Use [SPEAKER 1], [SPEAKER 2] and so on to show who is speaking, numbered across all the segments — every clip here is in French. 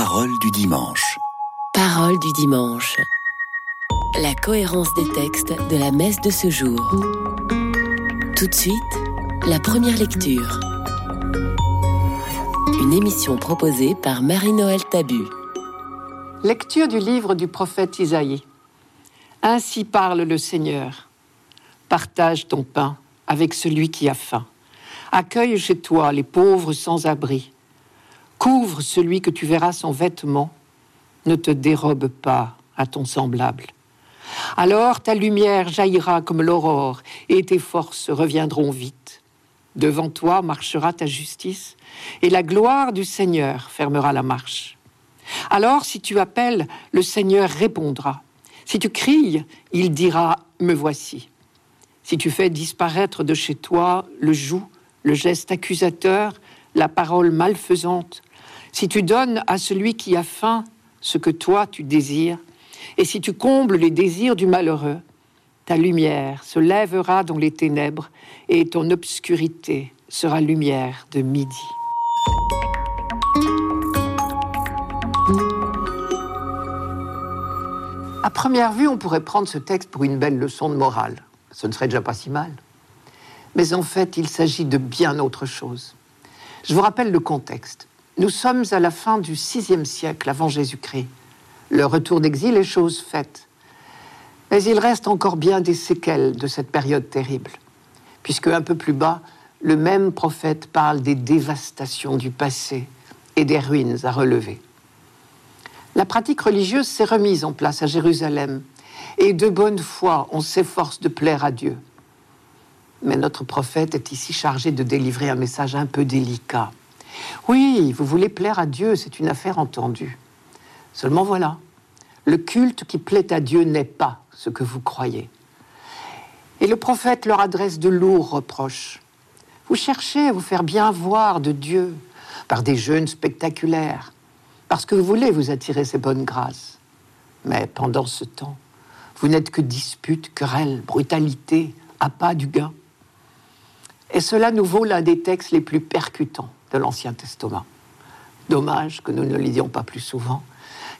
[SPEAKER 1] Parole du dimanche.
[SPEAKER 2] Parole du dimanche. La cohérence des textes de la messe de ce jour. Tout de suite, la première lecture. Une émission proposée par Marie-Noël Tabu.
[SPEAKER 3] Lecture du livre du prophète Isaïe. Ainsi parle le Seigneur. Partage ton pain avec celui qui a faim. Accueille chez toi les pauvres sans abri. Couvre celui que tu verras sans vêtements. Ne te dérobe pas à ton semblable. Alors ta lumière jaillira comme l'aurore et tes forces reviendront vite. Devant toi marchera ta justice et la gloire du Seigneur fermera la marche. Alors si tu appelles, le Seigneur répondra. Si tu cries, il dira, Me voici. Si tu fais disparaître de chez toi le joug, le geste accusateur, la parole malfaisante, si tu donnes à celui qui a faim ce que toi tu désires, et si tu combles les désirs du malheureux, ta lumière se lèvera dans les ténèbres, et ton obscurité sera lumière de midi. À première vue, on pourrait prendre ce texte pour une belle leçon de morale. Ce ne serait déjà pas si mal. Mais en fait, il s'agit de bien autre chose. Je vous rappelle le contexte. Nous sommes à la fin du VIe siècle avant Jésus-Christ. Le retour d'exil est chose faite. Mais il reste encore bien des séquelles de cette période terrible, puisque un peu plus bas, le même prophète parle des dévastations du passé et des ruines à relever. La pratique religieuse s'est remise en place à Jérusalem, et de bonne foi, on s'efforce de plaire à Dieu. Mais notre prophète est ici chargé de délivrer un message un peu délicat. Oui, vous voulez plaire à Dieu, c'est une affaire entendue. Seulement voilà, le culte qui plaît à Dieu n'est pas ce que vous croyez. Et le prophète leur adresse de lourds reproches. Vous cherchez à vous faire bien voir de Dieu par des jeûnes spectaculaires, parce que vous voulez vous attirer ses bonnes grâces. Mais pendant ce temps, vous n'êtes que disputes, querelles, brutalité, pas du gain. Et cela nous vaut l'un des textes les plus percutants de l'Ancien Testament. Dommage que nous ne le lisions pas plus souvent,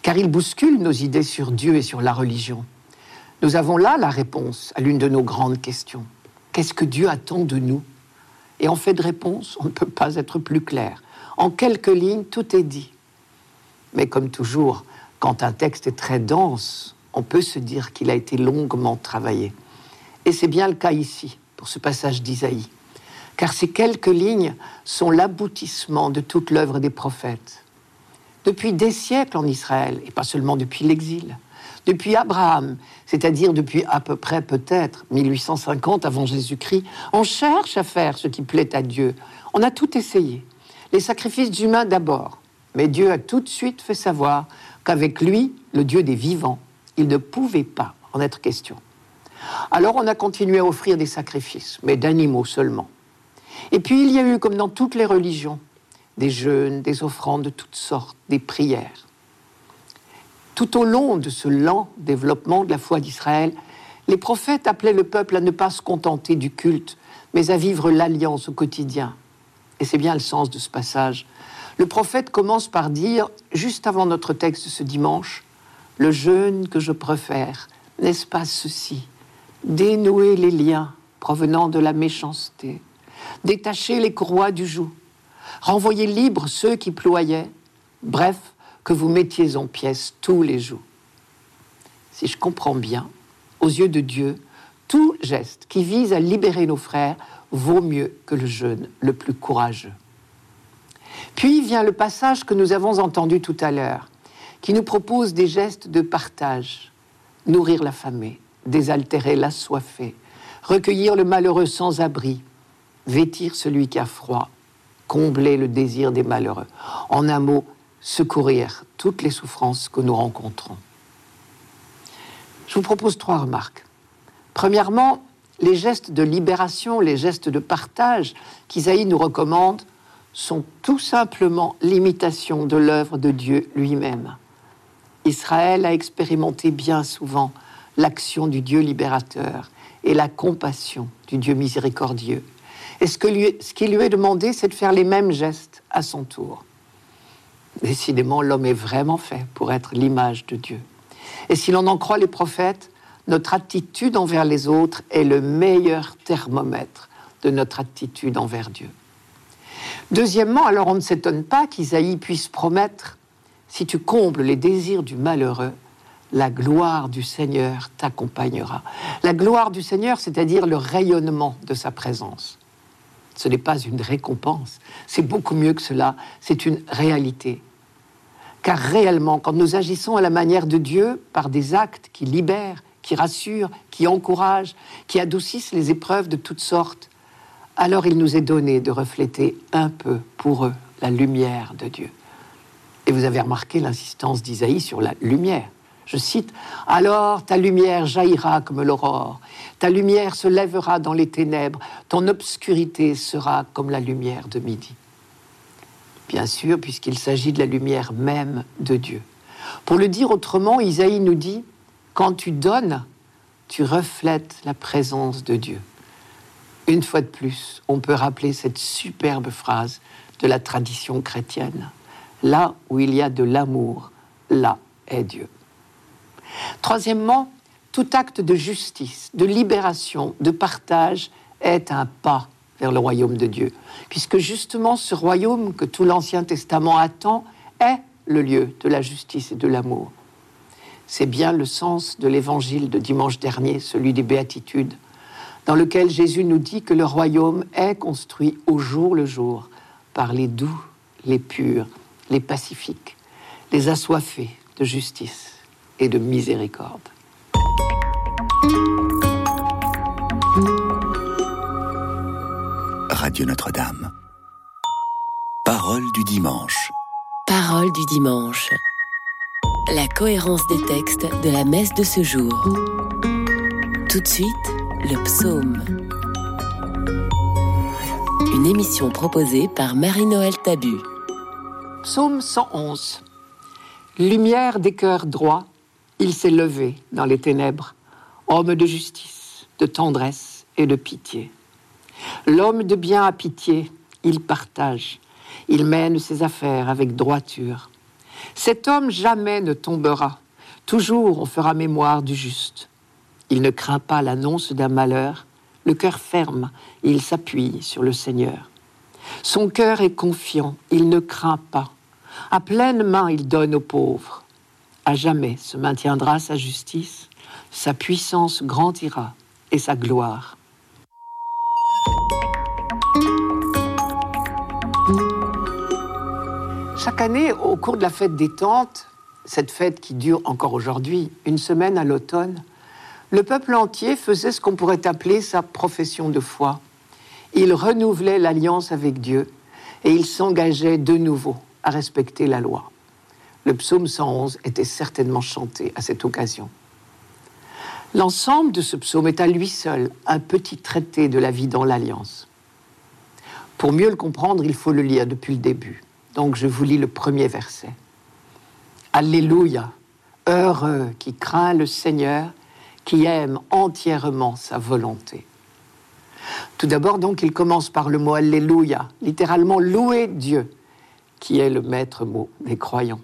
[SPEAKER 3] car il bouscule nos idées sur Dieu et sur la religion. Nous avons là la réponse à l'une de nos grandes questions. Qu'est-ce que Dieu attend de nous? Et en fait de réponse, on ne peut pas être plus clair. En quelques lignes, tout est dit. Mais comme toujours, quand un texte est très dense, on peut se dire qu'il a été longuement travaillé. Et c'est bien le cas ici, pour ce passage d'Isaïe car ces quelques lignes sont l'aboutissement de toute l'œuvre des prophètes. Depuis des siècles en Israël, et pas seulement depuis l'exil, depuis Abraham, c'est-à-dire depuis à peu près peut-être 1850 avant Jésus-Christ, on cherche à faire ce qui plaît à Dieu. On a tout essayé. Les sacrifices humains d'abord. Mais Dieu a tout de suite fait savoir qu'avec lui, le Dieu des vivants, il ne pouvait pas en être question. Alors on a continué à offrir des sacrifices, mais d'animaux seulement. Et puis il y a eu, comme dans toutes les religions, des jeûnes, des offrandes de toutes sortes, des prières. Tout au long de ce lent développement de la foi d'Israël, les prophètes appelaient le peuple à ne pas se contenter du culte, mais à vivre l'alliance au quotidien. Et c'est bien le sens de ce passage. Le prophète commence par dire, juste avant notre texte ce dimanche, Le jeûne que je préfère, n'est-ce pas ceci? Dénouer les liens provenant de la méchanceté, détacher les courroies du joug, renvoyer libres ceux qui ployaient, bref, que vous mettiez en pièces tous les jours. Si je comprends bien, aux yeux de Dieu, tout geste qui vise à libérer nos frères vaut mieux que le jeûne le plus courageux. Puis vient le passage que nous avons entendu tout à l'heure, qui nous propose des gestes de partage, nourrir l'affamé, désaltérer l'assoiffé, recueillir le malheureux sans abri, vêtir celui qui a froid, combler le désir des malheureux. En un mot, secourir toutes les souffrances que nous rencontrons. Je vous propose trois remarques. Premièrement, les gestes de libération, les gestes de partage qu'Isaïe nous recommande sont tout simplement l'imitation de l'œuvre de Dieu lui-même. Israël a expérimenté bien souvent l'action du Dieu libérateur et la compassion du Dieu miséricordieux. Et ce, ce qui lui est demandé, c'est de faire les mêmes gestes à son tour. Décidément, l'homme est vraiment fait pour être l'image de Dieu. Et si l'on en croit les prophètes, notre attitude envers les autres est le meilleur thermomètre de notre attitude envers Dieu. Deuxièmement, alors on ne s'étonne pas qu'Isaïe puisse promettre, si tu combles les désirs du malheureux, la gloire du Seigneur t'accompagnera. La gloire du Seigneur, c'est-à-dire le rayonnement de sa présence. Ce n'est pas une récompense, c'est beaucoup mieux que cela, c'est une réalité. Car réellement, quand nous agissons à la manière de Dieu, par des actes qui libèrent, qui rassurent, qui encouragent, qui adoucissent les épreuves de toutes sortes, alors il nous est donné de refléter un peu pour eux la lumière de Dieu. Et vous avez remarqué l'insistance d'Isaïe sur la lumière. Je cite, Alors ta lumière jaillira comme l'aurore, ta lumière se lèvera dans les ténèbres, ton obscurité sera comme la lumière de midi. Bien sûr, puisqu'il s'agit de la lumière même de Dieu. Pour le dire autrement, Isaïe nous dit, Quand tu donnes, tu reflètes la présence de Dieu. Une fois de plus, on peut rappeler cette superbe phrase de la tradition chrétienne. Là où il y a de l'amour, là est Dieu. Troisièmement, tout acte de justice, de libération, de partage est un pas vers le royaume de Dieu, puisque justement ce royaume que tout l'Ancien Testament attend est le lieu de la justice et de l'amour. C'est bien le sens de l'évangile de dimanche dernier, celui des béatitudes, dans lequel Jésus nous dit que le royaume est construit au jour le jour par les doux, les purs, les pacifiques, les assoiffés de justice et de miséricorde.
[SPEAKER 1] Radio Notre-Dame. Parole du dimanche.
[SPEAKER 2] Parole du dimanche. La cohérence des textes de la messe de ce jour. Tout de suite, le psaume. Une émission proposée par Marie-Noël Tabu.
[SPEAKER 3] Psaume 111. Lumière des cœurs droits, il s'est levé dans les ténèbres, homme de justice, de tendresse et de pitié. L'homme de bien a pitié, il partage, il mène ses affaires avec droiture. Cet homme jamais ne tombera, toujours on fera mémoire du juste. Il ne craint pas l'annonce d'un malheur, le cœur ferme, il s'appuie sur le Seigneur. Son cœur est confiant, il ne craint pas. À pleine main, il donne aux pauvres à jamais se maintiendra sa justice, sa puissance grandira et sa gloire. Chaque année, au cours de la fête des tentes, cette fête qui dure encore aujourd'hui, une semaine à l'automne, le peuple entier faisait ce qu'on pourrait appeler sa profession de foi. Il renouvelait l'alliance avec Dieu et il s'engageait de nouveau à respecter la loi. Le psaume 111 était certainement chanté à cette occasion. L'ensemble de ce psaume est à lui seul un petit traité de la vie dans l'Alliance. Pour mieux le comprendre, il faut le lire depuis le début. Donc je vous lis le premier verset. Alléluia, heureux qui craint le Seigneur, qui aime entièrement sa volonté. Tout d'abord, donc, il commence par le mot Alléluia, littéralement louer Dieu, qui est le maître mot des croyants.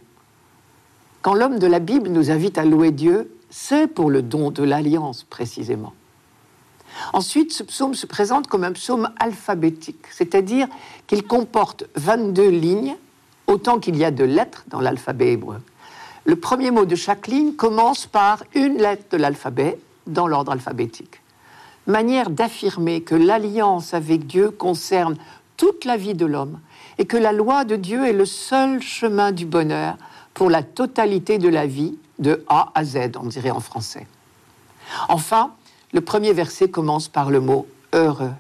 [SPEAKER 3] Quand l'homme de la Bible nous invite à louer Dieu, c'est pour le don de l'alliance précisément. Ensuite, ce psaume se présente comme un psaume alphabétique, c'est-à-dire qu'il comporte 22 lignes, autant qu'il y a de lettres dans l'alphabet hébreu. Le premier mot de chaque ligne commence par une lettre de l'alphabet dans l'ordre alphabétique. Manière d'affirmer que l'alliance avec Dieu concerne toute la vie de l'homme et que la loi de Dieu est le seul chemin du bonheur pour la totalité de la vie, de A à Z, on dirait en français. Enfin, le premier verset commence par le mot heureux,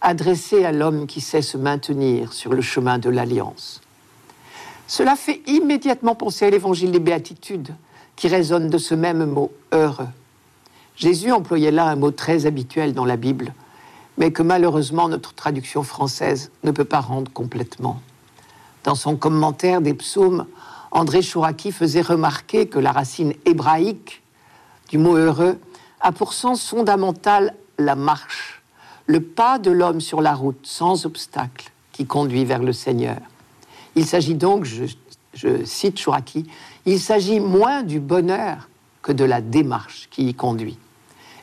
[SPEAKER 3] adressé à l'homme qui sait se maintenir sur le chemin de l'alliance. Cela fait immédiatement penser à l'évangile des béatitudes, qui résonne de ce même mot heureux. Jésus employait là un mot très habituel dans la Bible, mais que malheureusement notre traduction française ne peut pas rendre complètement. Dans son commentaire des psaumes, André Chouraki faisait remarquer que la racine hébraïque du mot heureux a pour sens fondamental la marche, le pas de l'homme sur la route sans obstacle qui conduit vers le Seigneur. Il s'agit donc, je, cite Chouraki, il s'agit moins du bonheur que de la démarche qui y conduit.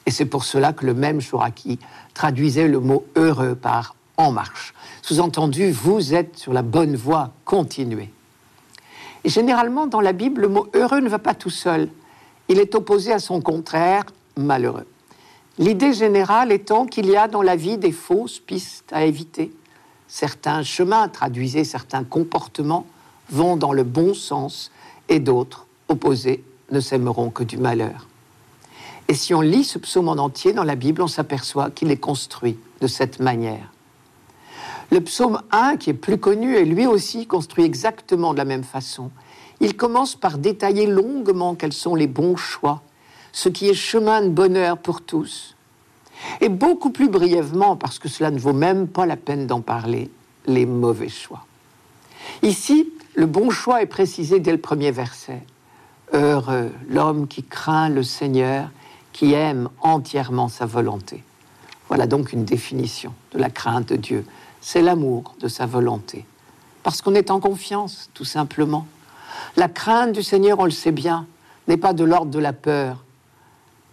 [SPEAKER 3] Et c'est pour cela que le même Chouraki traduisait le mot heureux par en marche. Sous-entendu, vous êtes sur la bonne voie, continuez. Généralement, dans la Bible, le mot heureux ne va pas tout seul. Il est opposé à son contraire, malheureux. L'idée générale étant qu'il y a dans la vie des fausses pistes à éviter. Certains chemins, traduisez certains comportements, vont dans le bon sens et d'autres, opposés, ne s'aimeront que du malheur. Et si on lit ce psaume en entier dans la Bible, on s'aperçoit qu'il est construit de cette manière. Le psaume 1, qui est plus connu, est lui aussi construit exactement de la même façon. Il commence par détailler longuement quels sont les bons choix, ce qui est chemin de bonheur pour tous. Et beaucoup plus brièvement, parce que cela ne vaut même pas la peine d'en parler, les mauvais choix. Ici, le bon choix est précisé dès le premier verset. Heureux l'homme qui craint le Seigneur, qui aime entièrement sa volonté. Voilà donc une définition de la crainte de Dieu. C'est l'amour de sa volonté. Parce qu'on est en confiance, tout simplement. La crainte du Seigneur, on le sait bien, n'est pas de l'ordre de la peur.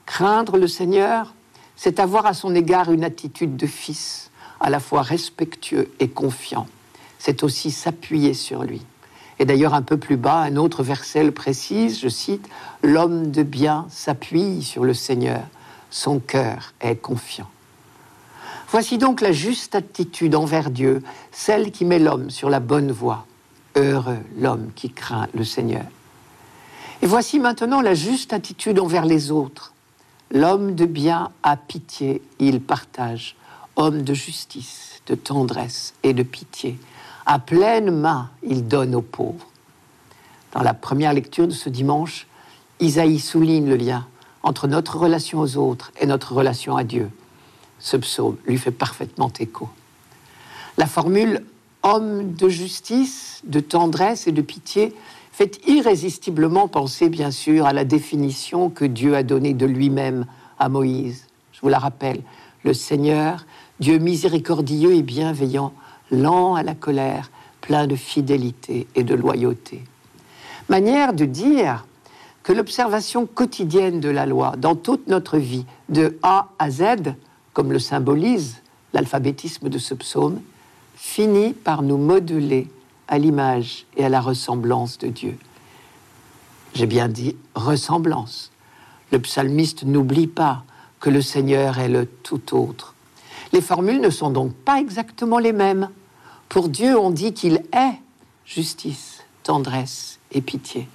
[SPEAKER 3] Craindre le Seigneur, c'est avoir à son égard une attitude de fils, à la fois respectueux et confiant. C'est aussi s'appuyer sur lui. Et d'ailleurs, un peu plus bas, un autre verset le précise, je cite, L'homme de bien s'appuie sur le Seigneur, son cœur est confiant. Voici donc la juste attitude envers Dieu, celle qui met l'homme sur la bonne voie. Heureux l'homme qui craint le Seigneur. Et voici maintenant la juste attitude envers les autres. L'homme de bien a pitié, il partage. Homme de justice, de tendresse et de pitié. À pleine main, il donne aux pauvres. Dans la première lecture de ce dimanche, Isaïe souligne le lien entre notre relation aux autres et notre relation à Dieu. Ce psaume lui fait parfaitement écho. La formule homme de justice, de tendresse et de pitié fait irrésistiblement penser, bien sûr, à la définition que Dieu a donnée de lui-même à Moïse. Je vous la rappelle, le Seigneur, Dieu miséricordieux et bienveillant, lent à la colère, plein de fidélité et de loyauté. Manière de dire que l'observation quotidienne de la loi dans toute notre vie, de A à Z, comme le symbolise l'alphabétisme de ce psaume, finit par nous modeler à l'image et à la ressemblance de Dieu. J'ai bien dit ressemblance. Le psalmiste n'oublie pas que le Seigneur est le tout autre. Les formules ne sont donc pas exactement les mêmes. Pour Dieu, on dit qu'il est justice, tendresse et pitié.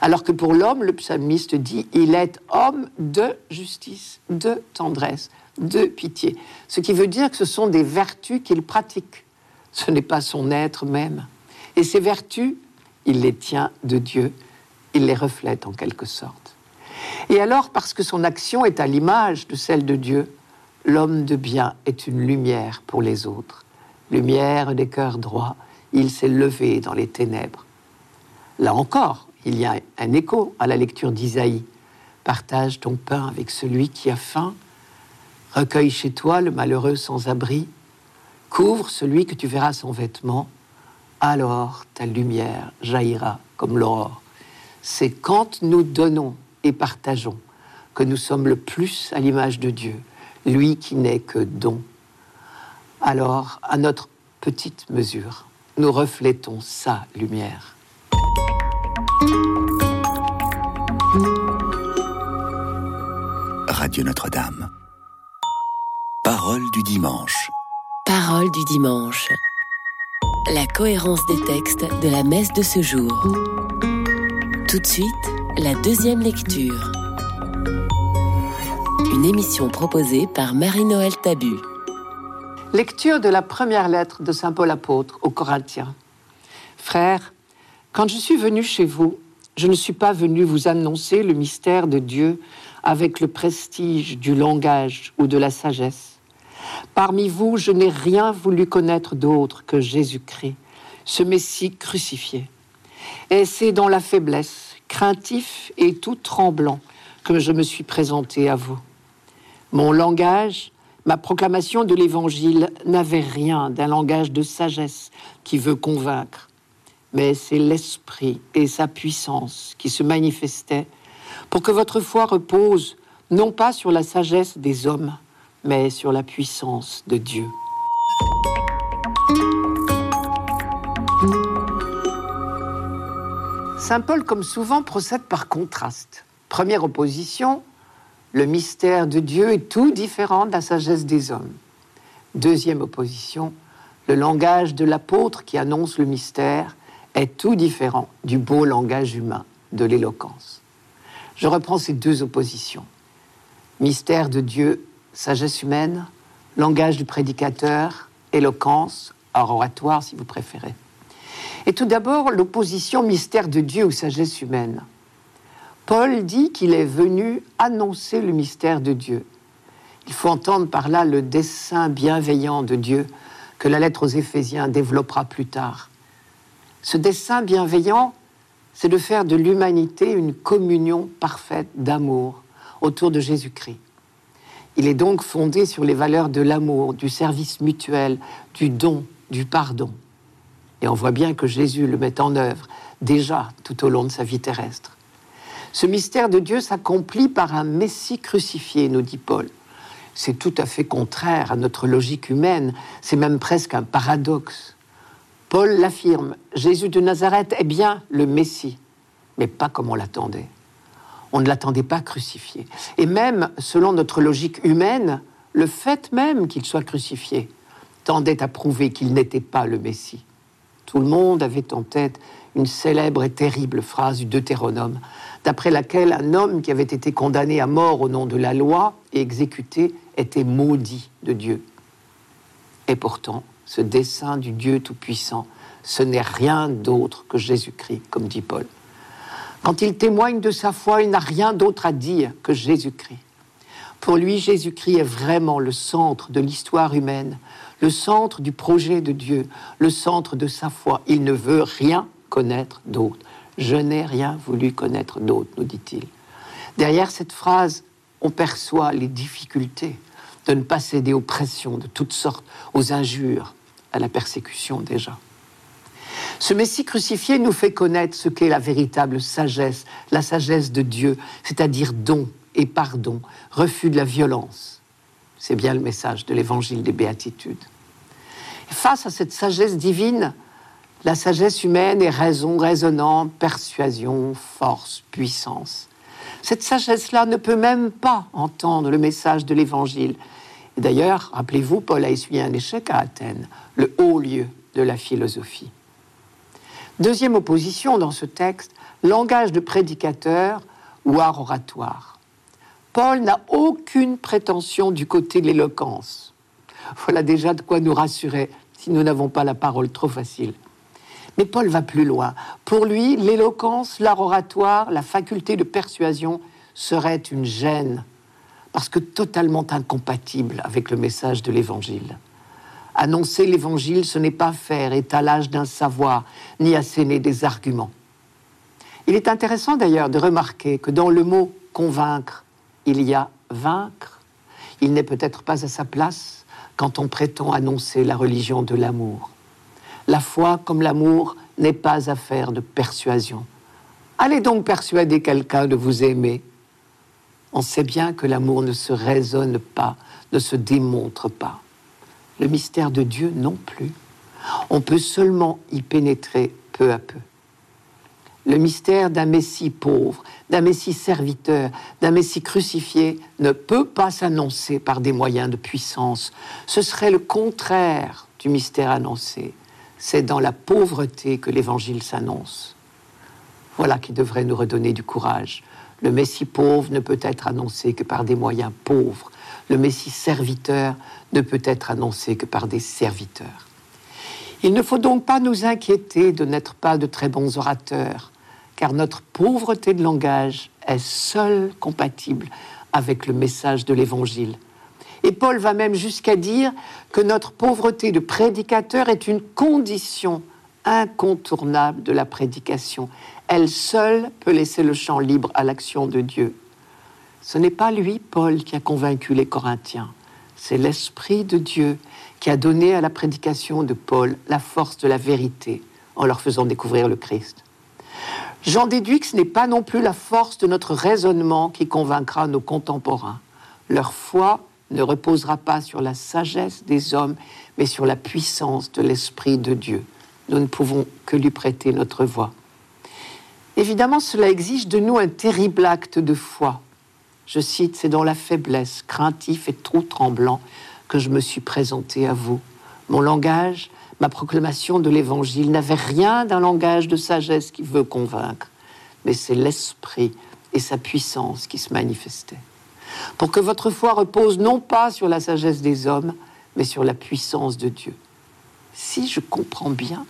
[SPEAKER 3] Alors que pour l'homme, le psalmiste dit il est homme de justice, de tendresse, de pitié. Ce qui veut dire que ce sont des vertus qu'il pratique. Ce n'est pas son être même. Et ces vertus, il les tient de Dieu, il les reflète en quelque sorte. Et alors, parce que son action est à l'image de celle de Dieu, l'homme de bien est une lumière pour les autres. Lumière des cœurs droits, il s'est levé dans les ténèbres. Là encore, il y a un écho à la lecture d'Isaïe. Partage ton pain avec celui qui a faim. Recueille chez toi le malheureux sans abri. Couvre celui que tu verras sans vêtements alors ta lumière jaillira comme l'aurore. C'est quand nous donnons et partageons que nous sommes le plus à l'image de Dieu, lui qui n'est que don. Alors, à notre petite mesure, nous reflétons sa lumière.
[SPEAKER 1] Radio Notre-Dame. Parole du dimanche.
[SPEAKER 2] Parole du dimanche. La cohérence des textes de la messe de ce jour. Tout de suite, la deuxième lecture. Une émission proposée par Marie-Noël Tabu.
[SPEAKER 3] Lecture de la première lettre de Saint Paul apôtre aux Corinthiens. Frères, quand je suis venu chez vous, je ne suis pas venu vous annoncer le mystère de Dieu avec le prestige du langage ou de la sagesse Parmi vous, je n'ai rien voulu connaître d'autre que Jésus-Christ, ce Messie crucifié. Et c'est dans la faiblesse, craintif et tout tremblant, que je me suis présenté à vous. Mon langage, ma proclamation de l'Évangile n'avait rien d'un langage de sagesse qui veut convaincre. mais c'est l'Esprit et sa puissance qui se manifestaient pour que votre foi repose non pas sur la sagesse des hommes, mais sur la puissance de Dieu. Saint Paul, comme souvent, procède par contraste. Première opposition, le mystère de Dieu est tout différent de la sagesse des hommes. Deuxième opposition, le langage de l'apôtre qui annonce le mystère est tout différent du beau langage humain, de l'éloquence. Je reprends ces deux oppositions. Mystère de Dieu, sagesse humaine, langage du prédicateur, éloquence, oratoire si vous préférez. Et tout d'abord, l'opposition mystère de Dieu ou sagesse humaine. Paul dit qu'il est venu annoncer le mystère de Dieu. Il faut entendre par là le dessein bienveillant de Dieu que la lettre aux Éphésiens développera plus tard. Ce dessein bienveillant, c'est de faire de l'humanité une communion parfaite d'amour autour de Jésus-Christ. Il est donc fondé sur les valeurs de l'amour, du service mutuel, du don, du pardon. Et on voit bien que Jésus le met en œuvre déjà tout au long de sa vie terrestre. Ce mystère de Dieu s'accomplit par un Messie crucifié, nous dit Paul. C'est tout à fait contraire à notre logique humaine, c'est même presque un paradoxe. Paul l'affirme, Jésus de Nazareth est bien le Messie, mais pas comme on l'attendait. On ne l'attendait pas crucifié. Et même, selon notre logique humaine, le fait même qu'il soit crucifié tendait à prouver qu'il n'était pas le Messie. Tout le monde avait en tête une célèbre et terrible phrase du Deutéronome, d'après laquelle un homme qui avait été condamné à mort au nom de la loi et exécuté était maudit de Dieu. Et pourtant, ce dessein du Dieu Tout-Puissant, ce n'est rien d'autre que Jésus-Christ, comme dit Paul. Quand il témoigne de sa foi, il n'a rien d'autre à dire que Jésus-Christ. Pour lui, Jésus-Christ est vraiment le centre de l'histoire humaine, le centre du projet de Dieu, le centre de sa foi. Il ne veut rien connaître d'autre. Je n'ai rien voulu connaître d'autre, nous dit-il. Derrière cette phrase, on perçoit les difficultés de ne pas céder aux pressions de toutes sortes, aux injures, à la persécution déjà. Ce Messie crucifié nous fait connaître ce qu'est la véritable sagesse, la sagesse de Dieu, c'est-à-dire don et pardon, refus de la violence. C'est bien le message de l'évangile des béatitudes. Face à cette sagesse divine, la sagesse humaine est raison, raisonnant, persuasion, force, puissance. Cette sagesse-là ne peut même pas entendre le message de l'Évangile. D'ailleurs, rappelez-vous, Paul a essuyé un échec à Athènes, le haut lieu de la philosophie. Deuxième opposition dans ce texte, langage de prédicateur ou art oratoire. Paul n'a aucune prétention du côté de l'éloquence. Voilà déjà de quoi nous rassurer si nous n'avons pas la parole trop facile. Mais Paul va plus loin. Pour lui, l'éloquence, l'art oratoire, la faculté de persuasion serait une gêne, parce que totalement incompatible avec le message de l'Évangile. Annoncer l'Évangile, ce n'est pas faire étalage d'un savoir, ni asséner des arguments. Il est intéressant d'ailleurs de remarquer que dans le mot convaincre, il y a vaincre. Il n'est peut-être pas à sa place quand on prétend annoncer la religion de l'amour. La foi, comme l'amour, n'est pas affaire de persuasion. Allez donc persuader quelqu'un de vous aimer. On sait bien que l'amour ne se raisonne pas, ne se démontre pas. Le mystère de Dieu non plus. On peut seulement y pénétrer peu à peu. Le mystère d'un Messie pauvre, d'un Messie serviteur, d'un Messie crucifié ne peut pas s'annoncer par des moyens de puissance. Ce serait le contraire du mystère annoncé. C'est dans la pauvreté que l'Évangile s'annonce. Voilà qui devrait nous redonner du courage. Le Messie pauvre ne peut être annoncé que par des moyens pauvres. Le Messie serviteur ne peut être annoncé que par des serviteurs. Il ne faut donc pas nous inquiéter de n'être pas de très bons orateurs, car notre pauvreté de langage est seule compatible avec le message de l'Évangile. Et Paul va même jusqu'à dire que notre pauvreté de prédicateur est une condition incontournable de la prédication. Elle seule peut laisser le champ libre à l'action de Dieu. Ce n'est pas lui, Paul, qui a convaincu les Corinthiens, c'est l'Esprit de Dieu qui a donné à la prédication de Paul la force de la vérité en leur faisant découvrir le Christ. J'en déduis que ce n'est pas non plus la force de notre raisonnement qui convaincra nos contemporains. Leur foi ne reposera pas sur la sagesse des hommes, mais sur la puissance de l'Esprit de Dieu. Nous ne pouvons que lui prêter notre voix. Évidemment, cela exige de nous un terrible acte de foi. Je cite, c'est dans la faiblesse, craintif et trop tremblant que je me suis présenté à vous. Mon langage, ma proclamation de l'Évangile n'avait rien d'un langage de sagesse qui veut convaincre, mais c'est l'Esprit et sa puissance qui se manifestaient. Pour que votre foi repose non pas sur la sagesse des hommes, mais sur la puissance de Dieu. Si je comprends bien,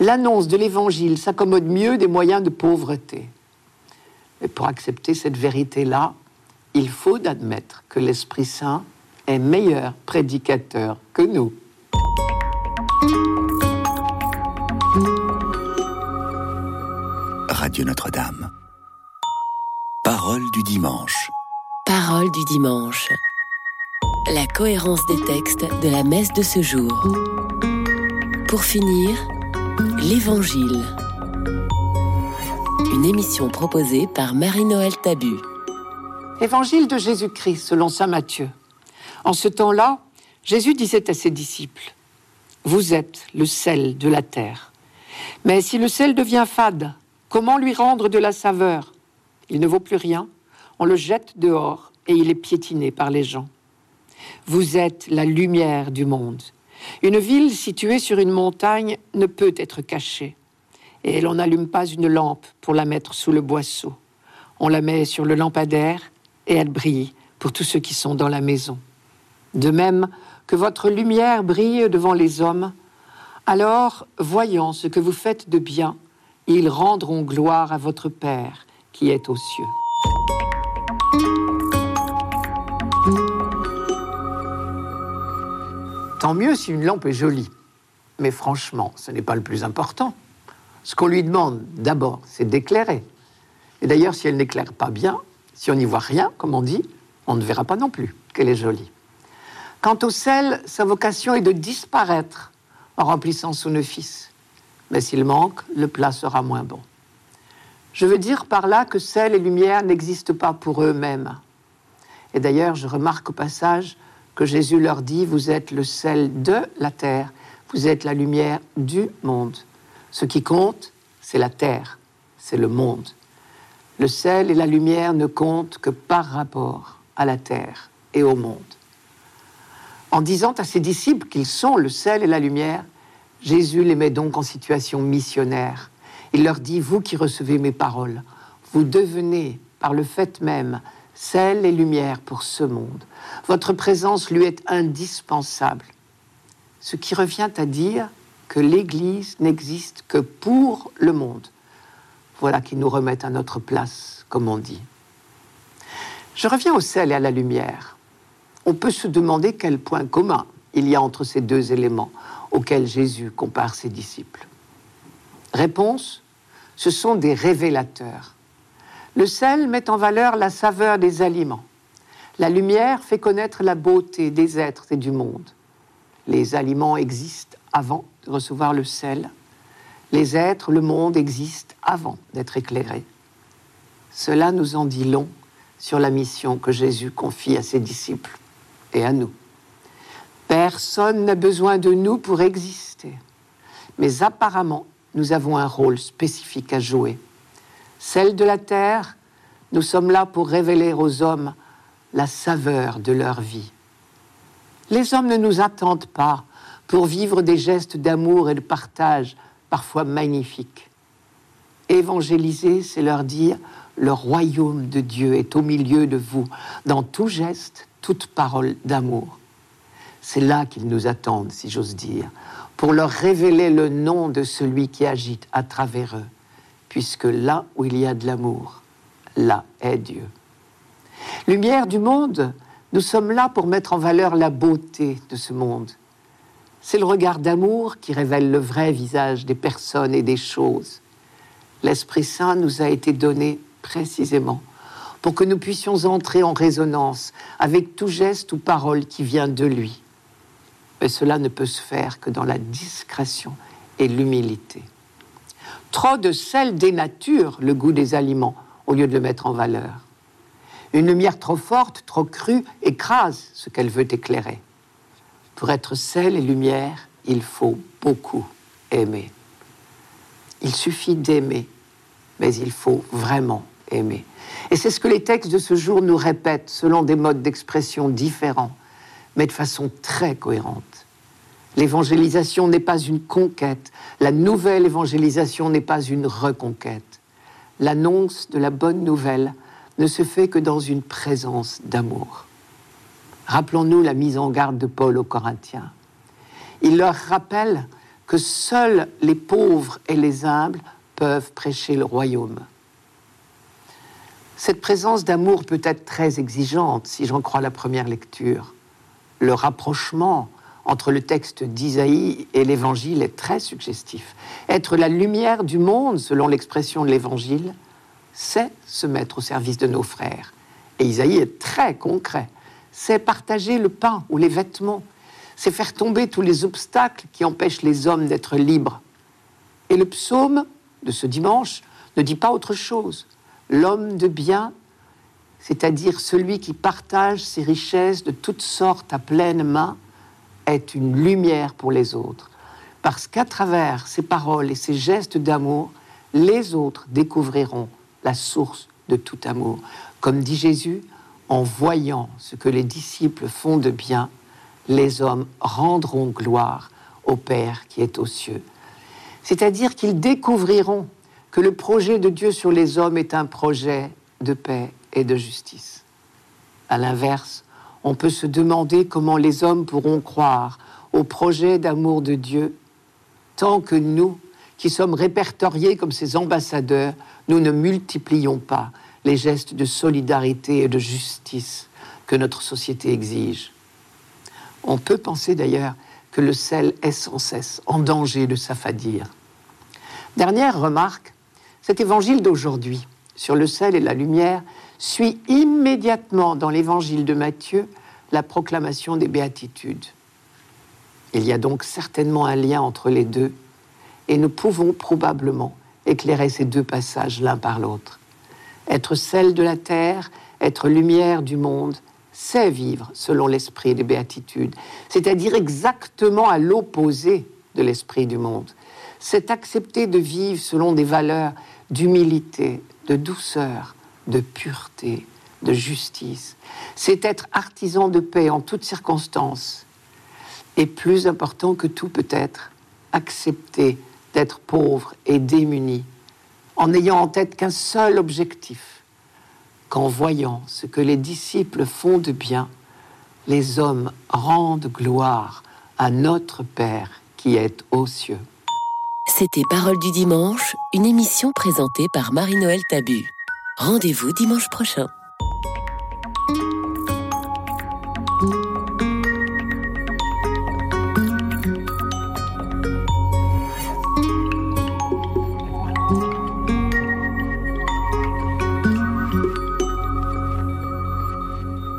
[SPEAKER 3] l'annonce de l'Évangile s'accommode mieux des moyens de pauvreté. Mais pour accepter cette vérité-là, il faut admettre que l'Esprit Saint est meilleur prédicateur que nous.
[SPEAKER 1] Radio Notre-Dame. Parole du dimanche.
[SPEAKER 2] Parole du dimanche. La cohérence des textes de la messe de ce jour. Pour finir, l'Évangile. Une émission proposée par Marie-Noël Tabu.
[SPEAKER 3] Évangile de Jésus-Christ selon Saint Matthieu. En ce temps-là, Jésus disait à ses disciples, Vous êtes le sel de la terre. Mais si le sel devient fade, comment lui rendre de la saveur? Il ne vaut plus rien, on le jette dehors et il est piétiné par les gens. Vous êtes la lumière du monde. Une ville située sur une montagne ne peut être cachée. Et l'on n'allume pas une lampe pour la mettre sous le boisseau. On la met sur le lampadaire et elle brille pour tous ceux qui sont dans la maison. De même que votre lumière brille devant les hommes, alors, voyant ce que vous faites de bien, ils rendront gloire à votre Père qui est aux cieux. Tant mieux si une lampe est jolie. Mais franchement, ce n'est pas le plus important. Ce qu'on lui demande d'abord, c'est d'éclairer. Et d'ailleurs, si elle n'éclaire pas bien, si on n'y voit rien, comme on dit, on ne verra pas non plus qu'elle est jolie. Quant au sel, sa vocation est de disparaître en remplissant son office. Mais s'il manque, le plat sera moins bon. Je veux dire par là que sel et lumière n'existent pas pour eux-mêmes. Et d'ailleurs, je remarque au passage que Jésus leur dit, vous êtes le sel de la terre, vous êtes la lumière du monde. Ce qui compte, c'est la terre, c'est le monde. Le sel et la lumière ne comptent que par rapport à la terre et au monde. En disant à ses disciples qu'ils sont le sel et la lumière, Jésus les met donc en situation missionnaire. Il leur dit, vous qui recevez mes paroles, vous devenez, par le fait même, sel et lumière pour ce monde. Votre présence lui est indispensable. Ce qui revient à dire que l'Église n'existe que pour le monde. Voilà qui nous remet à notre place, comme on dit. Je reviens au sel et à la lumière. On peut se demander quel point commun il y a entre ces deux éléments auxquels Jésus compare ses disciples. Réponse, ce sont des révélateurs. Le sel met en valeur la saveur des aliments. La lumière fait connaître la beauté des êtres et du monde. Les aliments existent avant de recevoir le sel. Les êtres, le monde existent avant d'être éclairés. Cela nous en dit long sur la mission que Jésus confie à ses disciples et à nous. Personne n'a besoin de nous pour exister, mais apparemment, nous avons un rôle spécifique à jouer. Celle de la terre, nous sommes là pour révéler aux hommes la saveur de leur vie. Les hommes ne nous attendent pas pour vivre des gestes d'amour et de partage parfois magnifiques. Évangéliser, c'est leur dire, le royaume de Dieu est au milieu de vous, dans tout geste, toute parole d'amour. C'est là qu'ils nous attendent, si j'ose dire, pour leur révéler le nom de celui qui agite à travers eux, puisque là où il y a de l'amour, là est Dieu. Lumière du monde, nous sommes là pour mettre en valeur la beauté de ce monde. C'est le regard d'amour qui révèle le vrai visage des personnes et des choses. L'Esprit Saint nous a été donné précisément pour que nous puissions entrer en résonance avec tout geste ou parole qui vient de lui. Mais cela ne peut se faire que dans la discrétion et l'humilité. Trop de sel dénature le goût des aliments au lieu de le mettre en valeur. Une lumière trop forte, trop crue, écrase ce qu'elle veut éclairer. Pour être sel et lumière, il faut beaucoup aimer. Il suffit d'aimer, mais il faut vraiment aimer. Et c'est ce que les textes de ce jour nous répètent selon des modes d'expression différents, mais de façon très cohérente. L'évangélisation n'est pas une conquête, la nouvelle évangélisation n'est pas une reconquête. L'annonce de la bonne nouvelle ne se fait que dans une présence d'amour. Rappelons-nous la mise en garde de Paul aux Corinthiens. Il leur rappelle que seuls les pauvres et les humbles peuvent prêcher le royaume. Cette présence d'amour peut être très exigeante, si j'en crois la première lecture. Le rapprochement entre le texte d'Isaïe et l'Évangile est très suggestif. Être la lumière du monde, selon l'expression de l'Évangile, c'est se mettre au service de nos frères. Et Isaïe est très concret. C'est partager le pain ou les vêtements. C'est faire tomber tous les obstacles qui empêchent les hommes d'être libres. Et le psaume de ce dimanche ne dit pas autre chose. L'homme de bien, c'est-à-dire celui qui partage ses richesses de toutes sortes à pleine main, est une lumière pour les autres. Parce qu'à travers ses paroles et ses gestes d'amour, les autres découvriront la source de tout amour. Comme dit Jésus, en voyant ce que les disciples font de bien, les hommes rendront gloire au Père qui est aux cieux. C'est-à-dire qu'ils découvriront que le projet de Dieu sur les hommes est un projet de paix et de justice. À l'inverse, on peut se demander comment les hommes pourront croire au projet d'amour de Dieu tant que nous, qui sommes répertoriés comme ses ambassadeurs, nous ne multiplions pas les gestes de solidarité et de justice que notre société exige. On peut penser d'ailleurs que le sel est sans cesse en danger de s'affadir. Dernière remarque, cet évangile d'aujourd'hui sur le sel et la lumière suit immédiatement dans l'évangile de Matthieu la proclamation des béatitudes. Il y a donc certainement un lien entre les deux et nous pouvons probablement éclairer ces deux passages l'un par l'autre. Être sel de la terre, être lumière du monde, c'est vivre selon l'esprit des béatitudes, c'est-à-dire exactement à l'opposé de l'esprit du monde. C'est accepter de vivre selon des valeurs d'humilité, de douceur, de pureté, de justice. C'est être artisan de paix en toutes circonstances. Et plus important que tout peut-être, accepter d'être pauvre et démuni, en n'ayant en tête qu'un seul objectif, qu'en voyant ce que les disciples font de bien, les hommes rendent gloire à notre Père qui est aux cieux.
[SPEAKER 2] C'était Parole du dimanche, une émission présentée par Marie-Noël Tabu. Rendez-vous dimanche prochain.